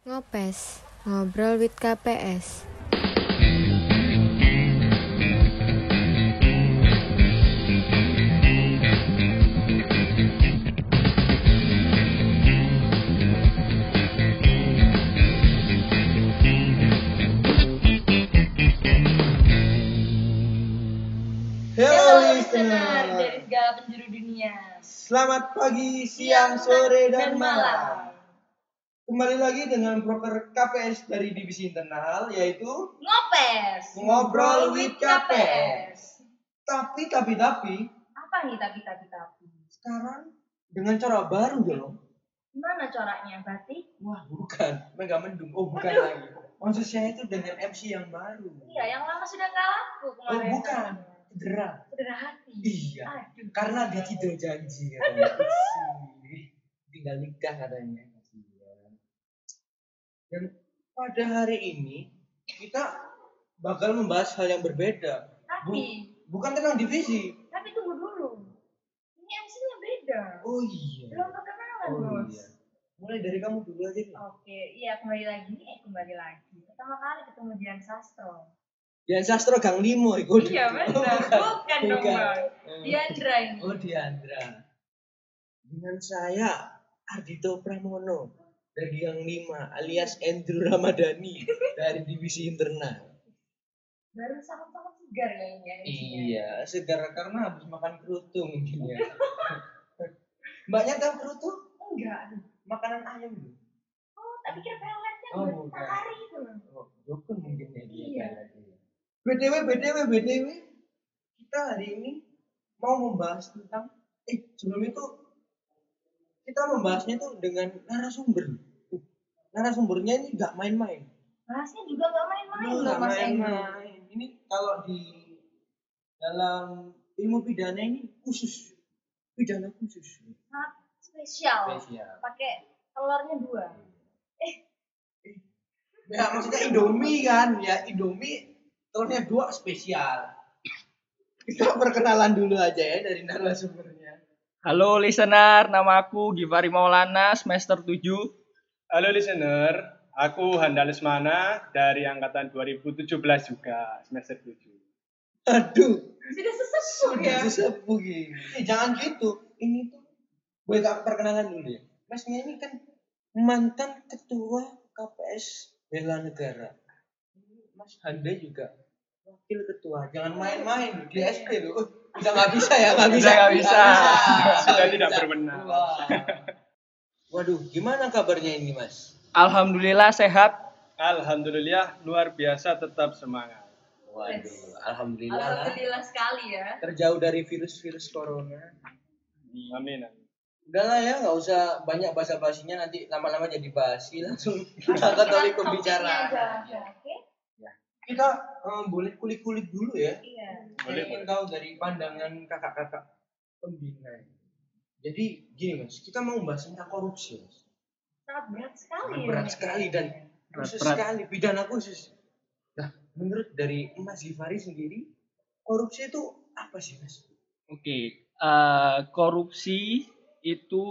Ngopes, ngobrol with KPS. Hello listener dari listener. segala penjuru dunia. Selamat pagi, siang, sore, dan malam. Kembali lagi dengan broker KPS dari divisi internal yaitu Ngopes. Ngobrol with KPS. Tapi tapi tapi Apa nih tapi tapi tapi? sekarang dengan cara baru dong. Gimana coraknya? Batik? Wah bukan, mega mendung. Oh bukan lagi. Maksudnya itu dengan MC yang baru. Iya, yang lama sudah nggak laku Oh kemarin. bukan, cedera. Cedera hati. Iya. Aduh. Karena dia tidak janji Tinggal nikah katanya. Dan pada hari ini kita bakal membahas hal yang berbeda. Tapi, Bukan tentang divisi. tapi tunggu dulu. Ini MC-nya beda. Oh iya. Belum perkenalan, Oh Bos. iya. Mulai dari kamu dulu aja. Oke, iya kembali lagi. Eh, kembali lagi. Pertama kali ketemu Dian Sastro. Dian Sastro Gang Limo iku. Iya, benar. Bukan dong, Bukan. Bang. Eh. Diandra ini. Oh Diandra. Dengan saya Ardito Pramono dari Gang Lima alias Andrew Ramadhani dari divisi internal. Baru sama-sama segar kayaknya. Iya, segar karena habis makan kerutu mungkin ya. Mbaknya tahu kerutu? Enggak. Makanan ayam itu. Oh, tapi kira peletnya Oh, buat bukan. matahari itu. Oh, dukun mungkin ya dia Iya. BTW, BTW, BTW. Kita hari ini mau membahas tentang eh sebelum itu kita membahasnya tuh dengan narasumber. Narasumbernya ini nggak main-main. Bahasnya juga nggak main-main loh Nggak Mas Enggo. main-main. Ini kalau di dalam ilmu pidana ini khusus pidana khusus. Sangat spesial. Spesial. Pakai telurnya dua. Ya maksudnya Indomie kan, ya Indomie telurnya dua spesial. Kita perkenalan dulu aja ya dari narasumbernya. Halo listener, nama aku Givari Maulana, semester 7. Halo listener, aku Handa Lesmana dari angkatan 2017 juga, semester 7. Aduh, Sudah sesepuh sudah ya. sesepuh gini. Eh, jangan gitu. Ini tuh boleh tak perkenalan dulu ya. Masnya ini kan mantan ketua KPS Bela Negara. Ini Mas Handa juga wakil ketua. Jangan main-main di SP loh. Udah nggak bisa ya, nggak bisa. Udah nggak bisa. Sudah Nggak tidak bisa. berwenang. Waduh, gimana kabarnya ini Mas? Alhamdulillah sehat. Alhamdulillah luar biasa tetap semangat. Waduh, alhamdulillah lah. Alhamdulillah sekali ya. Terjauh dari virus-virus corona. Amin. amin. Udahlah ya, nggak usah banyak basa-basinya nanti lama-lama jadi basi langsung kita ke topik pembicaraan. Kita eh, boleh kulik-kulik dulu ya. Iya. Boleh, ingin tahu dari pandangan kakak-kakak pembina. Jadi gini mas, kita mau membahas tentang korupsi mas. Sangat berat sekali. Sangat ya, berat Mas. sekali dan khusus berat. sekali pidana khusus. Nah, menurut dari Mas Givari sendiri, korupsi itu apa sih mas? Oke, eh, korupsi itu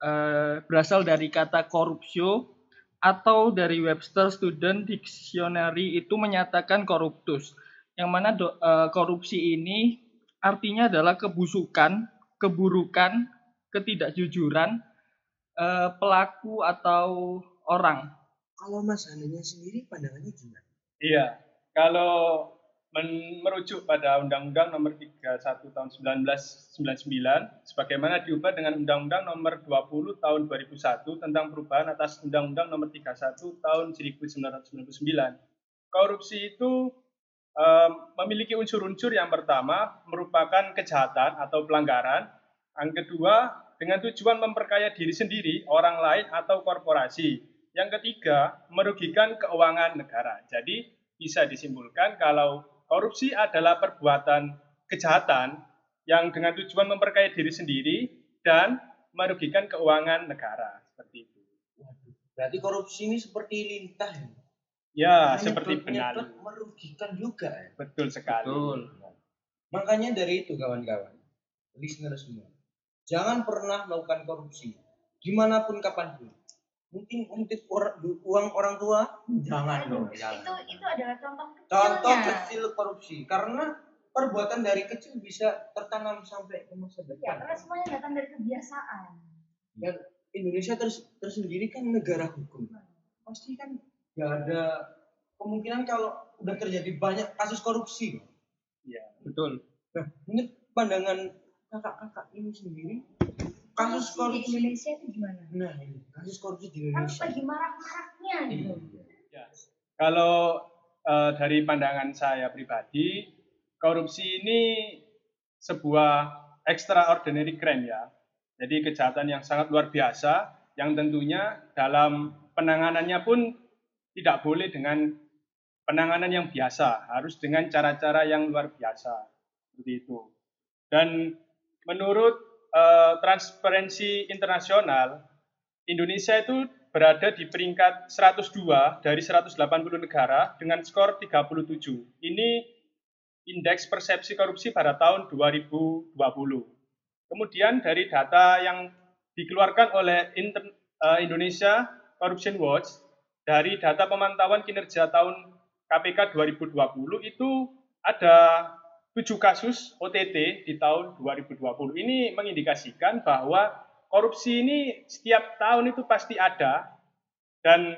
eh, berasal dari kata corruptio atau dari Webster Student Dictionary itu menyatakan corruptus. Yang mana do- eh, korupsi ini artinya adalah kebusukan, keburukan, ketidakjujuran eh, pelaku atau orang. Kalau Mas Hananya sendiri pandangannya gimana? Iya, kalau merujuk pada Undang-Undang Nomor 31 Tahun 1999, sebagaimana diubah dengan Undang-Undang Nomor 20 Tahun 2001 tentang perubahan atas Undang-Undang Nomor 31 Tahun 1999. Korupsi itu em, memiliki unsur-unsur yang pertama merupakan kejahatan atau pelanggaran, yang kedua dengan tujuan memperkaya diri sendiri, orang lain atau korporasi. Yang ketiga, merugikan keuangan negara. Jadi bisa disimpulkan kalau korupsi adalah perbuatan kejahatan yang dengan tujuan memperkaya diri sendiri dan merugikan keuangan negara. Seperti itu. Waduh, berarti korupsi ini seperti lintah ya? Ya, Makanya seperti klub merugikan juga ya. Betul sekali. Betul. Makanya dari itu kawan-kawan, listener semua, jangan pernah melakukan korupsi di mana pun kapan pun. Mungkin du- uang orang tua? Jangan Aduh, dong jangan itu itu adalah contoh kecilnya. contoh kecil korupsi. Karena perbuatan dari kecil bisa tertanam sampai ke masa Ya, depan karena semuanya datang dari kebiasaan. dan Indonesia ters- tersendiri kan negara hukum. Pasti kan nggak ada kemungkinan kalau udah terjadi banyak kasus korupsi. Iya, betul. nah menurut pandangan kakak-kakak ini sendiri kasus Korupsi di Indonesia itu gimana? nah ini kasus korupsi di Kan Indonesia lagi marak-maraknya gitu. Iya. Kalau eh, dari pandangan saya pribadi, korupsi ini sebuah extraordinary crime ya. Jadi kejahatan yang sangat luar biasa yang tentunya dalam penanganannya pun tidak boleh dengan penanganan yang biasa, harus dengan cara-cara yang luar biasa. Seperti itu. Dan menurut eh, Transparency Internasional, Indonesia itu berada di peringkat 102 dari 180 negara dengan skor 37. Ini indeks persepsi korupsi pada tahun 2020. Kemudian dari data yang dikeluarkan oleh Inter- eh, Indonesia Corruption Watch dari data pemantauan kinerja tahun KPK 2020 itu ada tujuh kasus OTT di tahun 2020. Ini mengindikasikan bahwa korupsi ini setiap tahun itu pasti ada dan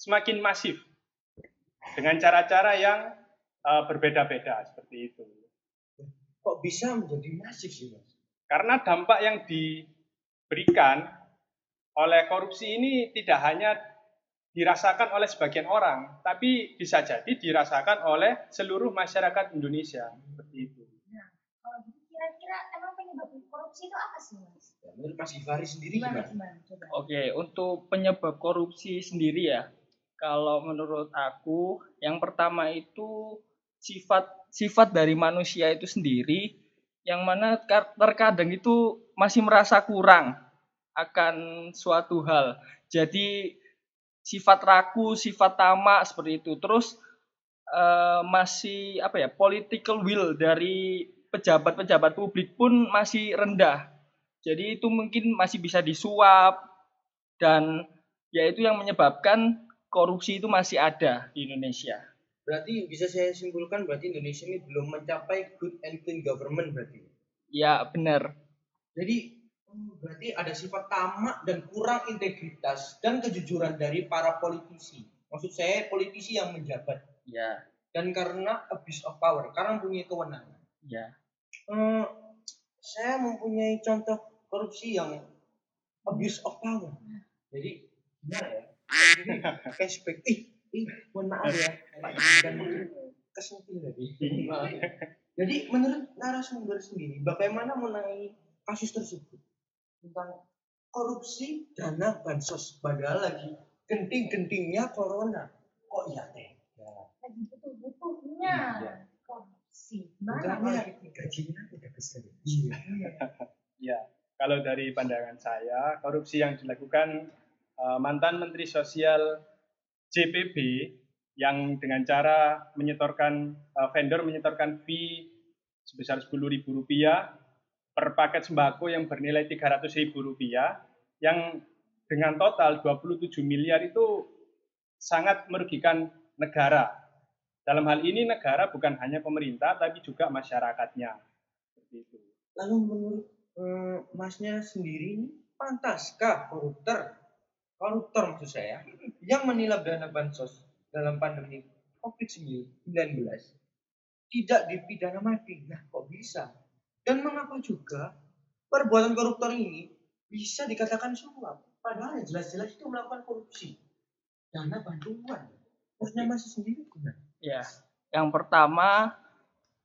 semakin masif dengan cara-cara yang eh, berbeda-beda seperti itu. kok bisa menjadi masif sih mas Karena dampak yang diberikan oleh korupsi ini tidak hanya dirasakan oleh sebagian orang, tapi bisa jadi dirasakan oleh seluruh masyarakat Indonesia seperti itu. Kalau gitu kira-kira emang penyebab korupsi itu apa sih mas? Ya, menurut Mas Givari sendiri Gimana gimana? gimana? Coba. Oke, untuk penyebab korupsi sendiri ya. Kalau menurut aku, yang pertama itu sifat sifat dari manusia itu sendiri yang mana terkadang itu masih merasa kurang akan suatu hal. Jadi sifat ragu, sifat tamak seperti itu. Terus eh, masih apa ya? political will dari pejabat-pejabat publik pun masih rendah. Jadi itu mungkin masih bisa disuap dan ya itu yang menyebabkan korupsi itu masih ada di Indonesia. Berarti bisa saya simpulkan berarti Indonesia ini belum mencapai good and clean government berarti. Ya benar. Jadi berarti ada sifat tamak dan kurang integritas dan kejujuran dari para politisi. Maksud saya politisi yang menjabat Ya, dan karena abuse of power, karena punya kewenangan. ya. Hmm, saya mempunyai contoh korupsi yang abuse of power. Jadi gimana ya? Jadi cashback. Ih, ih, mohon maaf ya. Dan kesentil tadi. Maaf. Jadi menurut narasumber sendiri, bagaimana mengenai kasus tersebut tentang korupsi dana bansos padahal lagi genting-gentingnya corona. Kok iya teh? Ya, Lagi butuh-butuhnya Iya. korupsi. Mana bukannya gitu? gajinya udah besar. Iya. Ya, kalau dari pandangan saya, korupsi yang dilakukan eh, mantan Menteri Sosial JPB yang dengan cara menyetorkan eh, vendor menyetorkan fee sebesar Rp10.000 per paket sembako yang bernilai Rp300.000 yang dengan total 27 miliar itu sangat merugikan negara. Dalam hal ini negara bukan hanya pemerintah tapi juga masyarakatnya. Seperti itu. Lalu menurut eh, masnya sendiri pantaskah koruptor, koruptor maksud saya, yang menilap dana bansos dalam pandemi COVID-19 tidak dipidana mati? Nah, kok bisa? Dan mengapa juga perbuatan koruptor ini bisa dikatakan suap? Padahal jelas-jelas itu melakukan korupsi. Dana bantuan. Maksudnya masih sendiri gimana? Ya, yang pertama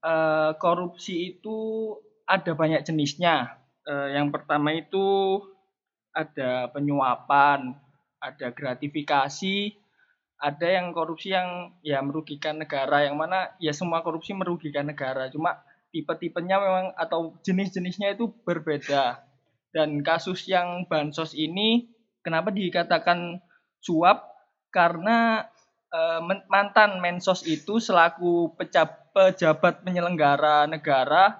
eh, korupsi itu ada banyak jenisnya. Eh, yang pertama itu ada penyuapan, ada gratifikasi, ada yang korupsi yang ya merugikan negara, yang mana ya semua korupsi merugikan negara. Cuma tipe-tipenya memang atau jenis-jenisnya itu berbeda. Dan kasus yang bansos ini kenapa dikatakan suap? Karena eh, men- mantan mensos itu selaku peja- pejabat penyelenggara negara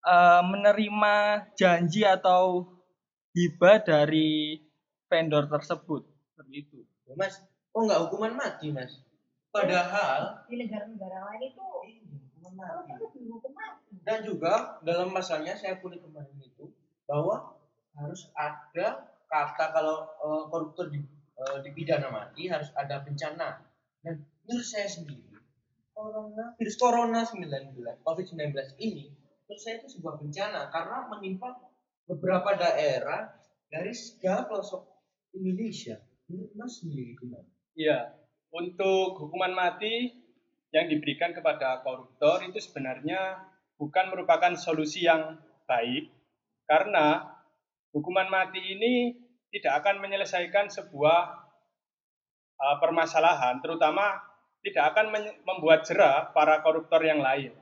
eh, menerima janji atau hibah dari vendor tersebut seperti itu Ya, Mas, kok nggak hukuman mati, Mas? Padahal di negara-negara lain itu Iya, hukuman mati. dihukum mati Dan juga dalam masalahnya saya kulik kemarin itu bahwa harus ada kata kalau eh, koruptor di, eh, dipidana mati harus ada bencana. Dan menurut saya sendiri, corona, virus corona 19, COVID-19 ini menurut saya itu sebuah bencana karena menimpa beberapa daerah dari segala pelosok Indonesia. Menurut Mas sendiri gimana? Iya, untuk hukuman mati yang diberikan kepada koruptor itu sebenarnya bukan merupakan solusi yang baik karena hukuman mati ini tidak akan menyelesaikan sebuah uh, permasalahan, terutama tidak akan membuat jerah para koruptor yang lain.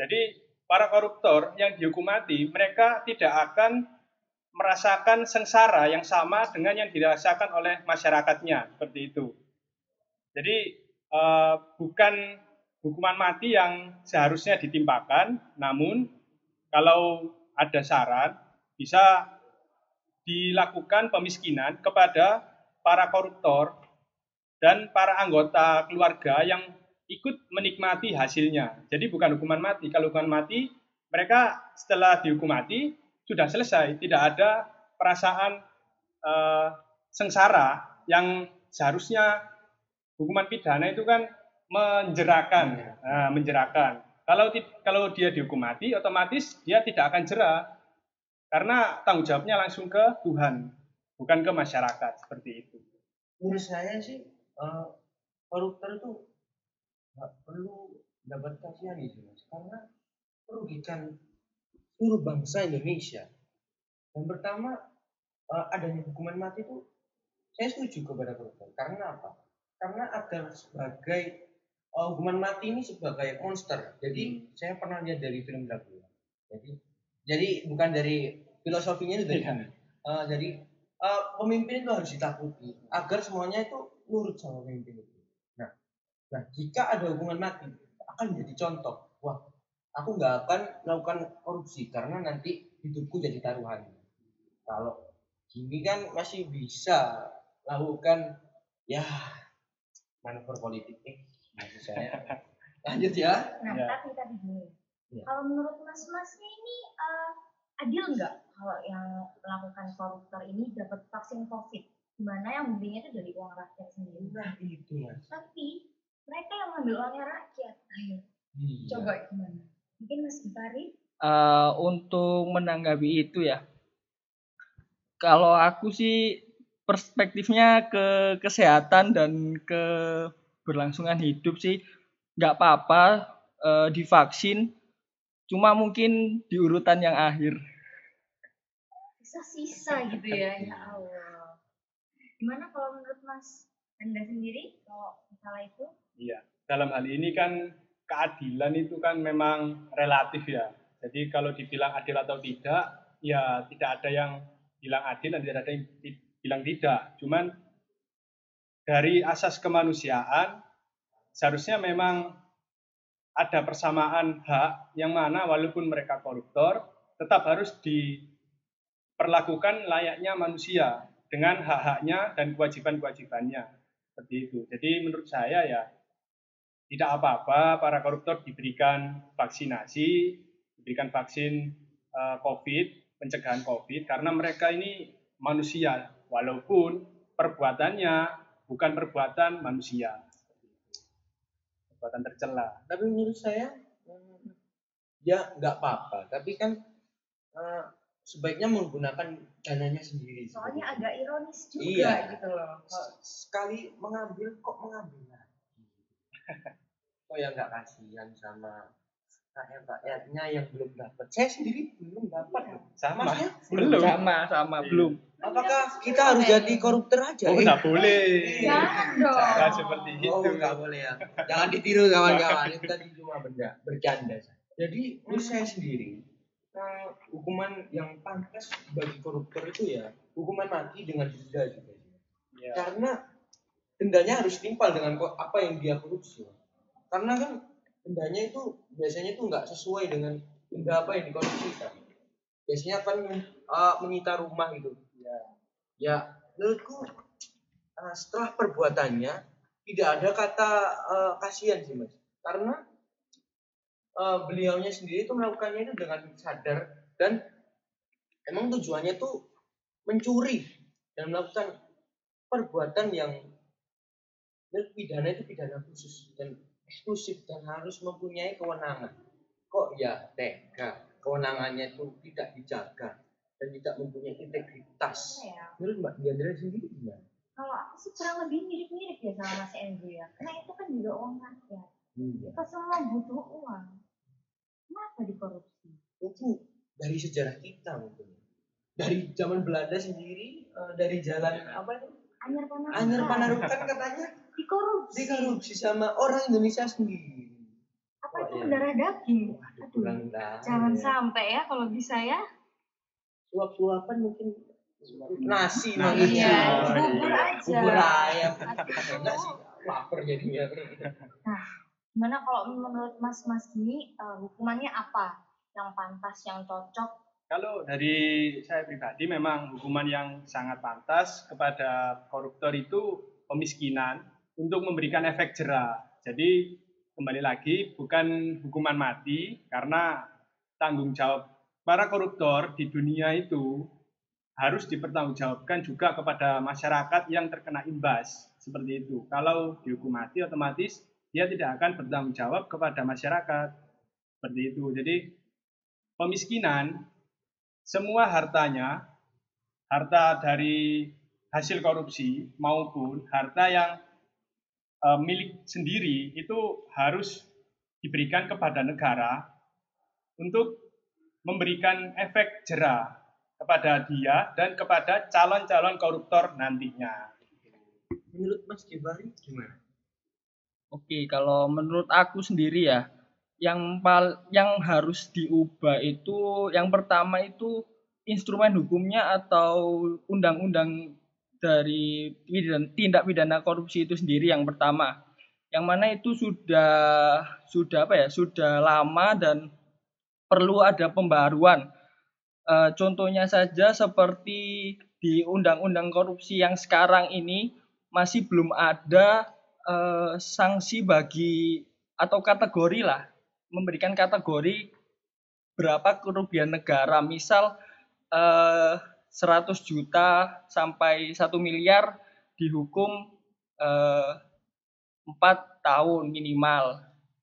Jadi para koruptor yang dihukum mati, mereka tidak akan merasakan sengsara yang sama dengan yang dirasakan oleh masyarakatnya seperti itu. Jadi eh, bukan hukuman mati yang seharusnya ditimpakan, namun kalau ada saran bisa dilakukan pemiskinan kepada para koruptor dan para anggota keluarga yang ikut menikmati hasilnya. Jadi bukan hukuman mati. Kalau hukuman mati, mereka setelah dihukum mati sudah selesai, tidak ada perasaan eh, sengsara yang seharusnya hukuman pidana itu kan menjerakan, Nah, menjerakan. Kalau kalau dia dihukum mati, otomatis dia tidak akan jerah karena tanggung jawabnya langsung ke Tuhan, bukan ke masyarakat seperti itu. Menurut saya sih eh, koruptor itu nggak perlu dapat kasihan sih mas, karena merugikan seluruh bangsa Indonesia. Yang pertama eh, adanya hukuman mati itu saya setuju kepada koruptor. Karena apa? Karena ada sebagai eh, hukuman mati ini sebagai monster. Jadi saya pernah lihat dari film Dracula. Jadi jadi bukan dari filosofinya itu dari Iya. Eh, jadi eh, pemimpin itu harus ditakuti agar semuanya itu nurut sama pemimpin itu. Nah, nah jika ada hukuman mati akan jadi contoh. Wah, aku nggak akan melakukan korupsi karena nanti hidupku jadi taruhan. Kalau gini kan masih bisa lakukan ya manuver politik eh. Lanjut ya. nah Ya. tapi tadi gini Ya. kalau menurut mas-masnya ini eh, adil nggak kalau yang melakukan koruptor ini dapat vaksin covid di mana yang belinya itu dari uang rakyat sendiri Nah, itu mas. tapi mereka yang mengambil uangnya rakyat ayo Iya. coba gimana mungkin mas Gifari Eh, untuk menanggapi itu ya kalau aku sih perspektifnya ke kesehatan dan ke berlangsungan hidup sih nggak apa-apa eh, divaksin cuma mungkin di urutan yang akhir sisa-sisa gitu ya ya Allah gimana kalau menurut mas anda sendiri kalau masalah itu Iya, dalam hal ini kan keadilan itu kan memang relatif ya. Jadi kalau dibilang adil atau tidak, ya tidak ada yang bilang adil dan tidak ada yang bilang tidak. Cuman dari asas kemanusiaan seharusnya memang ada persamaan hak yang mana walaupun mereka koruptor tetap harus diperlakukan layaknya manusia dengan hak-haknya dan kewajiban-kewajibannya seperti itu. Jadi menurut saya ya tidak apa-apa para koruptor diberikan vaksinasi, diberikan vaksin eh, COVID, pencegahan COVID karena mereka ini manusia walaupun perbuatannya bukan perbuatan manusia. Perbuatan tercela. tapi menurut saya hmm, ya nggak apa-apa tapi kan eh, sebaiknya menggunakan dananya sendiri soalnya itu. agak ironis juga Iya. gitu loh sekali mengambil kok mengambil lagi kok ya nggak kasihan sama rakyat rakyatnya yang belum dapat saya sendiri belum dapat Sama. Masnya Belum. sama sama Iya. belum apakah kita harus jadi koruptor aja Oh, nggak boleh. Jangan dong. Jangan seperti itu. Oh, nggak boleh ya. Jangan ditiru kawan-kawan. Itu tadi cuma benda bercanda. Jadi menurut saya sendiri eh, hukuman yang pantas bagi koruptor itu ya hukuman mati dengan denda juga. Ya. Karena dendanya harus timpal dengan apa yang dia korupsi. Karena kan dendanya itu biasanya itu nggak sesuai dengan denda apa yang dikorupsikan. Biasanya kan eh, menyita rumah gitu. Ya. Menurutku eh, setelah perbuatannya tidak ada kata eh, kasihan sih mas, karena eh, beliaunya sendiri itu melakukannya itu dengan sadar dan emang tujuannya tuh mencuri dan melakukan perbuatan yang menurut pidana itu pidana khusus dan eksklusif dan harus mempunyai kewenangan. Kok ya tega kewenangannya itu tidak dijaga dan tidak mempunyai integritas. Apa ya? Menurut Mbak Diandra sendiri gimana? Kalau aku sih kurang lebih mirip-mirip ya sama Mas Andrew ya. Karena itu kan juga uang rakyat. Hmm. Kita semua butuh uang. Kenapa dikorupsi? Mungkin dari sejarah kita mungkin. Dari zaman Belanda sendiri, eh, dari jalan apa itu? Anyar Panarukan. Anyar Panarukan katanya Dikorupsi. dikorupsi sama orang Indonesia sendiri. Apa itu Wah, iya. mendarah daging? Aduh, tahu Jangan ya. sampai ya kalau bisa ya. Suap-suapan mungkin nasi Nah, mungkin. Iya, Oh, bubur iya. aja. bubur ayam Aduh. enggak sih lapar jadinya Gimana kalau menurut Mas-Mas ini eh, hukumannya apa? Yang pantas, yang cocok? Kalau dari saya pribadi memang hukuman yang sangat pantas kepada koruptor itu pemiskinan untuk memberikan efek jerah. Jadi kembali lagi bukan hukuman mati karena tanggung jawab para koruptor di dunia itu harus dipertanggungjawabkan juga kepada masyarakat yang terkena imbas seperti itu. Kalau dihukum mati otomatis dia tidak akan bertanggung jawab kepada masyarakat seperti itu. Jadi pemiskinan semua hartanya, harta dari hasil korupsi maupun harta yang eh, milik sendiri itu harus diberikan kepada negara untuk memberikan efek jerah kepada dia dan kepada calon-calon koruptor nantinya. menurut Mas Gibari gimana Oke, kalau menurut aku sendiri ya, yang pal yang harus diubah itu yang pertama itu instrumen hukumnya atau undang-undang dari tindak pidana korupsi itu sendiri yang pertama. Yang mana itu sudah sudah apa ya? Sudah lama dan perlu ada pembaruan. Eh, contohnya saja seperti di undang-undang korupsi yang sekarang ini masih belum ada eh, sanksi bagi atau kategori lah memberikan kategori berapa kerugian negara misal eh, 100 juta sampai 1 miliar dihukum eh, 4 tahun minimal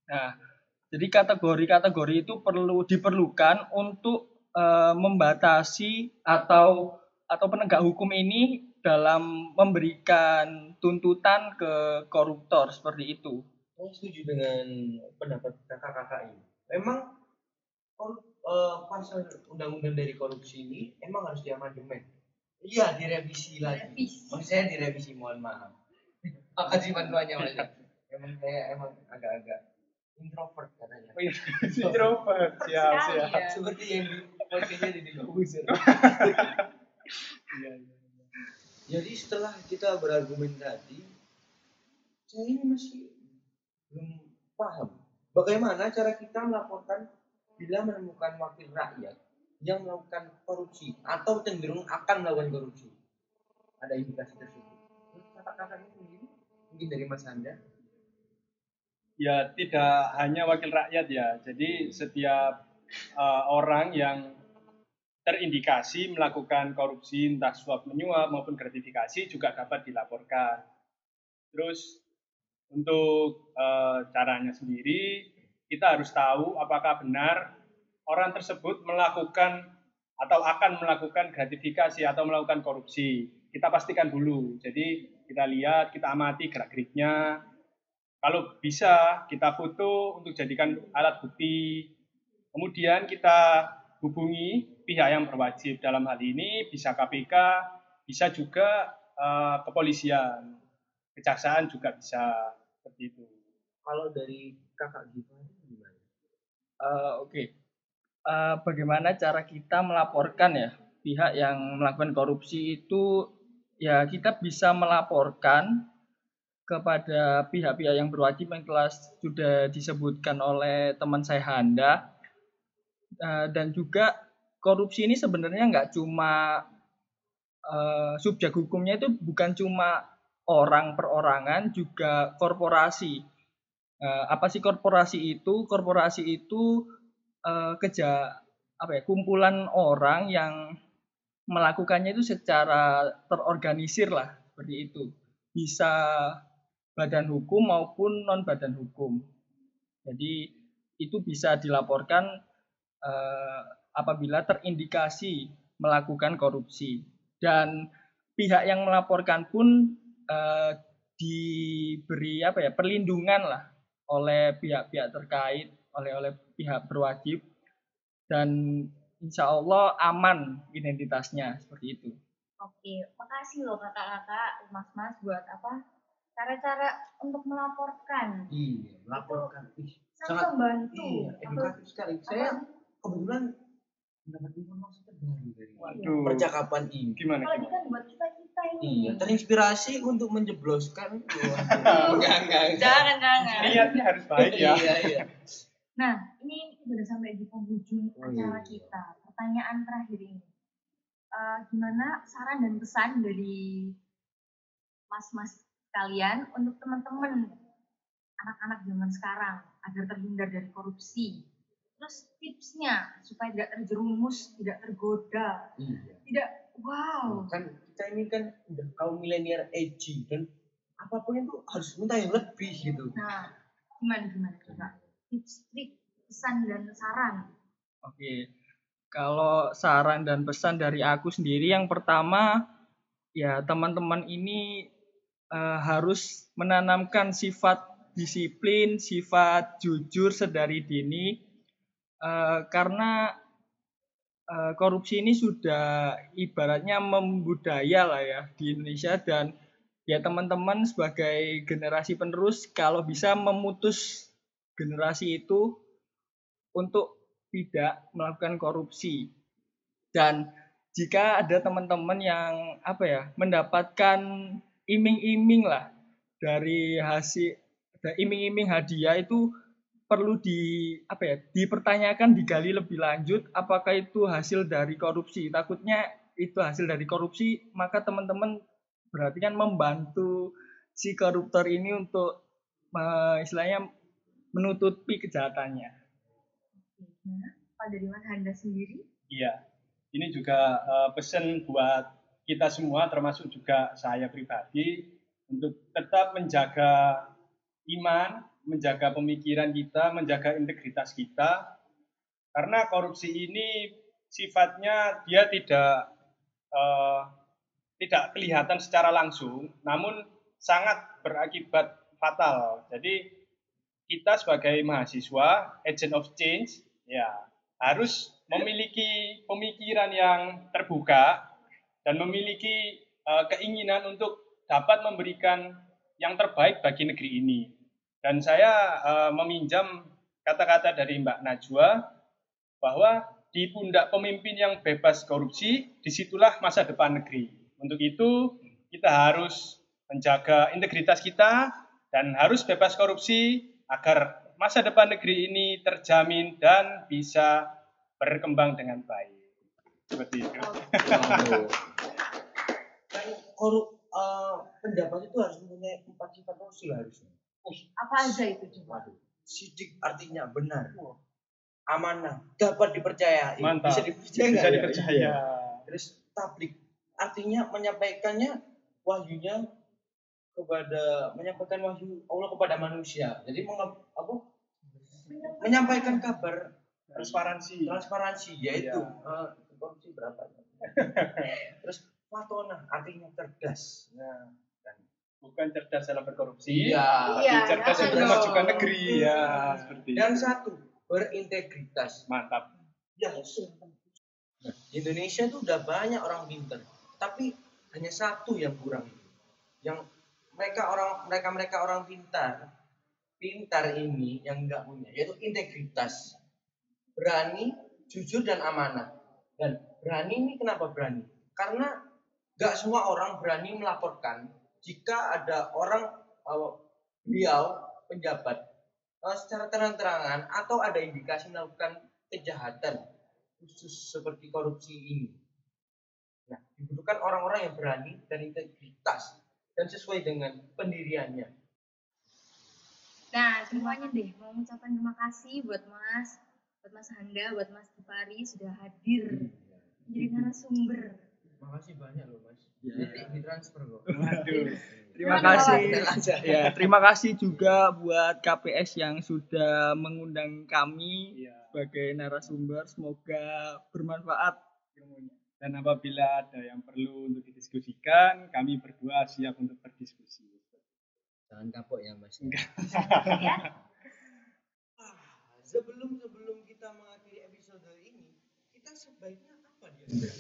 nah jadi kategori-kategori itu perlu diperlukan untuk eh, membatasi atau atau penegak hukum ini dalam memberikan tuntutan ke koruptor seperti itu. saya setuju dengan pendapat kakak-kakak ini? Memang korup- eh, pasal undang-undang dari korupsi ini emang harus diamandemen. Iya direvisi lagi. Revisi. maksud saya direvisi mohon maaf. Makasih bantuannya mas? Emang saya emang agak-agak introvert katanya Introvert, siap, siap. ya. seperti yang di podcastnya di Dekobuzer Iya, iya. jadi setelah kita berargumen tadi saya ini masih belum paham bagaimana cara kita melaporkan bila menemukan wakil rakyat yang melakukan korupsi atau cenderung akan melakukan korupsi ada indikasi tersebut kakak-kakaknya sendiri mungkin dari Mas Anda Ya, tidak hanya wakil rakyat ya. Jadi setiap uh, orang yang terindikasi melakukan korupsi entah suap menyuap maupun gratifikasi juga dapat dilaporkan. Terus untuk uh, caranya sendiri kita harus tahu apakah benar orang tersebut melakukan atau akan melakukan gratifikasi atau melakukan korupsi. Kita pastikan dulu. Jadi kita lihat, kita amati gerak-geriknya, kalau bisa kita foto untuk jadikan alat bukti. Kemudian kita hubungi pihak yang berwajib. Dalam hal ini bisa KPK, bisa juga eh, kepolisian, kejaksaan juga bisa seperti itu. kalau dari kakak gimana gimana? Eh, Oke, Eh, bagaimana cara kita melaporkan ya? Pihak yang melakukan korupsi itu ya kita bisa melaporkan kepada pihak-pihak yang berwajib yang telah sudah disebutkan oleh teman saya Handa Eh, dan juga korupsi ini sebenarnya nggak cuma eh, subjek hukumnya itu bukan cuma orang perorangan juga korporasi. Eh, apa sih korporasi itu? Korporasi itu eh, keja apa ya kumpulan orang yang melakukannya itu secara terorganisir lah seperti itu. Bisa badan hukum maupun non badan hukum. Jadi itu bisa dilaporkan eh, apabila terindikasi melakukan korupsi dan pihak yang melaporkan pun eh, diberi apa ya perlindungan lah oleh pihak-pihak terkait oleh oleh pihak berwajib dan insya Allah aman identitasnya seperti itu. Oke, makasih loh kakak-kakak, mas-mas buat apa? Cara-cara untuk melaporkan. Iya, laporkan. Ih, Sangat membantu. iya, edukatif sekali. Saya kebetulan mendapat informasi terbaru dari Waduh. percakapan ini. Gimana? Apalagi gimana? kan buat kita kita ini. Iya, terinspirasi untuk menjebloskan. Enggak, enggak. Jangan jangan. Niatnya harus baik ya. Iya, iya. Nah, ini kita udah sampai di penghujung Oh, acara iya. kita. Pertanyaan terakhir ini. Eh, gimana saran dan pesan dari mas-mas kalian untuk teman-teman anak-anak zaman sekarang agar terhindar dari korupsi? Terus tipsnya supaya tidak terjerumus, tidak tergoda, Iya. tidak wow. Kan kita ini kan udah kaum milenial edgy dan apa pun itu harus minta yang lebih gitu. Nah, gimana gimana coba? Tips, trik, pesan dan saran. Oke, kalau saran dan pesan dari aku sendiri yang pertama ya teman-teman ini eh, harus menanamkan sifat disiplin, sifat jujur sedari dini eh, karena eh, korupsi ini sudah ibaratnya membudaya lah ya di Indonesia dan ya teman-teman sebagai generasi penerus kalau bisa memutus generasi itu untuk tidak melakukan korupsi. Dan jika ada teman-teman yang apa ya mendapatkan iming-iming lah dari hasil ada iming-iming hadiah itu perlu di apa ya dipertanyakan digali lebih lanjut apakah itu hasil dari korupsi takutnya itu hasil dari korupsi maka teman-teman berarti kan membantu si koruptor ini untuk eh, istilahnya menutupi kejahatannya Gimana? Pak dari Mas Handa sendiri? Iya. Ini juga eh, pesan buat kita semua termasuk juga saya pribadi untuk tetap menjaga iman, menjaga pemikiran kita, menjaga integritas kita. Karena korupsi ini sifatnya dia tidak eh, tidak kelihatan secara langsung, namun sangat berakibat fatal. Jadi kita sebagai mahasiswa, agent of change, ya harus memiliki pemikiran yang terbuka dan memiliki eh, keinginan untuk dapat memberikan yang terbaik bagi negeri ini. Dan saya eh, meminjam kata-kata dari Mbak Najwa bahwa di pundak pemimpin yang bebas korupsi, di situlah masa depan negeri. Untuk itu, kita harus menjaga integritas kita dan harus bebas korupsi agar masa depan negeri ini terjamin dan bisa berkembang dengan baik. Seperti itu. Waduh. Korup eh, pendapat itu harus mempunyai empat sifat sosial harusnya. Apa aja itu coba? Waduh. Sidik artinya benar. Amanah, dapat dipercaya. Mantap. Bisa dipercaya. Bisa ya? dipercaya. Iya. Terus tablik artinya menyampaikannya wahyunya kepada menyampaikan wahyu Allah kepada manusia. Jadi menge- apa? menyampaikan kabar Transparansi. transparansi yaitu Iya. eh, korupsi berapa terus watona artinya cerdas. Nah, dan bukan cerdas dalam berkorupsi, iya. Tapi Iya, cerdas untuk dong. memajukan negeri. Ya seperti dan itu. satu berintegritas. Mantap. ya Nah, Indonesia itu udah banyak orang pintar tapi hanya satu yang kurang. Yang mereka orang mereka mereka orang pintar pintar ini yang enggak punya yaitu integritas. Berani jujur dan amanah. Dan berani ini kenapa berani? Karena nggak semua orang berani melaporkan jika ada orang eh, beliau penjabat eh, secara terang-terangan atau ada indikasi melakukan kejahatan khusus seperti korupsi ini Nah, dibutuhkan orang-orang yang berani dan integritas dan sesuai dengan pendiriannya. Nah, semuanya deh mau mengucapkan terima kasih buat Mas, buat Mas Handa, buat Mas Gipari sudah hadir menjadi narasumber. Makasih banyak loh mas. Ya. Nanti ditransfer kok. Waduh. Terima kasih. Ya, terima kasih juga buat KPS yang sudah mengundang kami Iya. sebagai narasumber. Semoga bermanfaat ilmunya. Dan apabila ada yang perlu untuk didiskusikan, kami berdua siap untuk berdiskusi. Jangan kapok ya mas. Ya, Ah, sebelum sebelum kita mengakhiri episode ini, kita sebaiknya?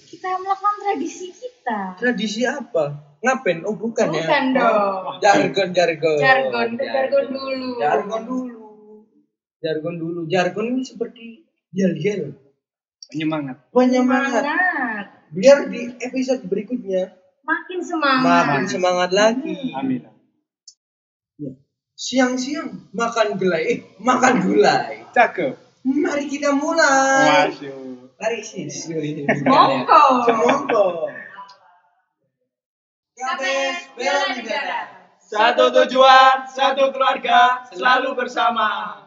Kita melakukan tradisi kita. Tradisi apa? Ngapain? Oh bukan, ya. Bukan dong. Oh, jargon jargon. Jargon, ke jargon dulu. Jargon dulu. Jargon dulu. Jargon ini seperti yel-yel. Penyemangat. Penyemangat. Semangat. Biar di episode berikutnya Makin semangat. makin semangat lagi. Amin. Siang-siang makan gulai, eh, makan gulai. Cakep. Mari kita mulai. Waduh. Mari sis. Monggo. Semongko. KPS Bela Negara. Satu tujuan, satu keluarga, selalu bersama.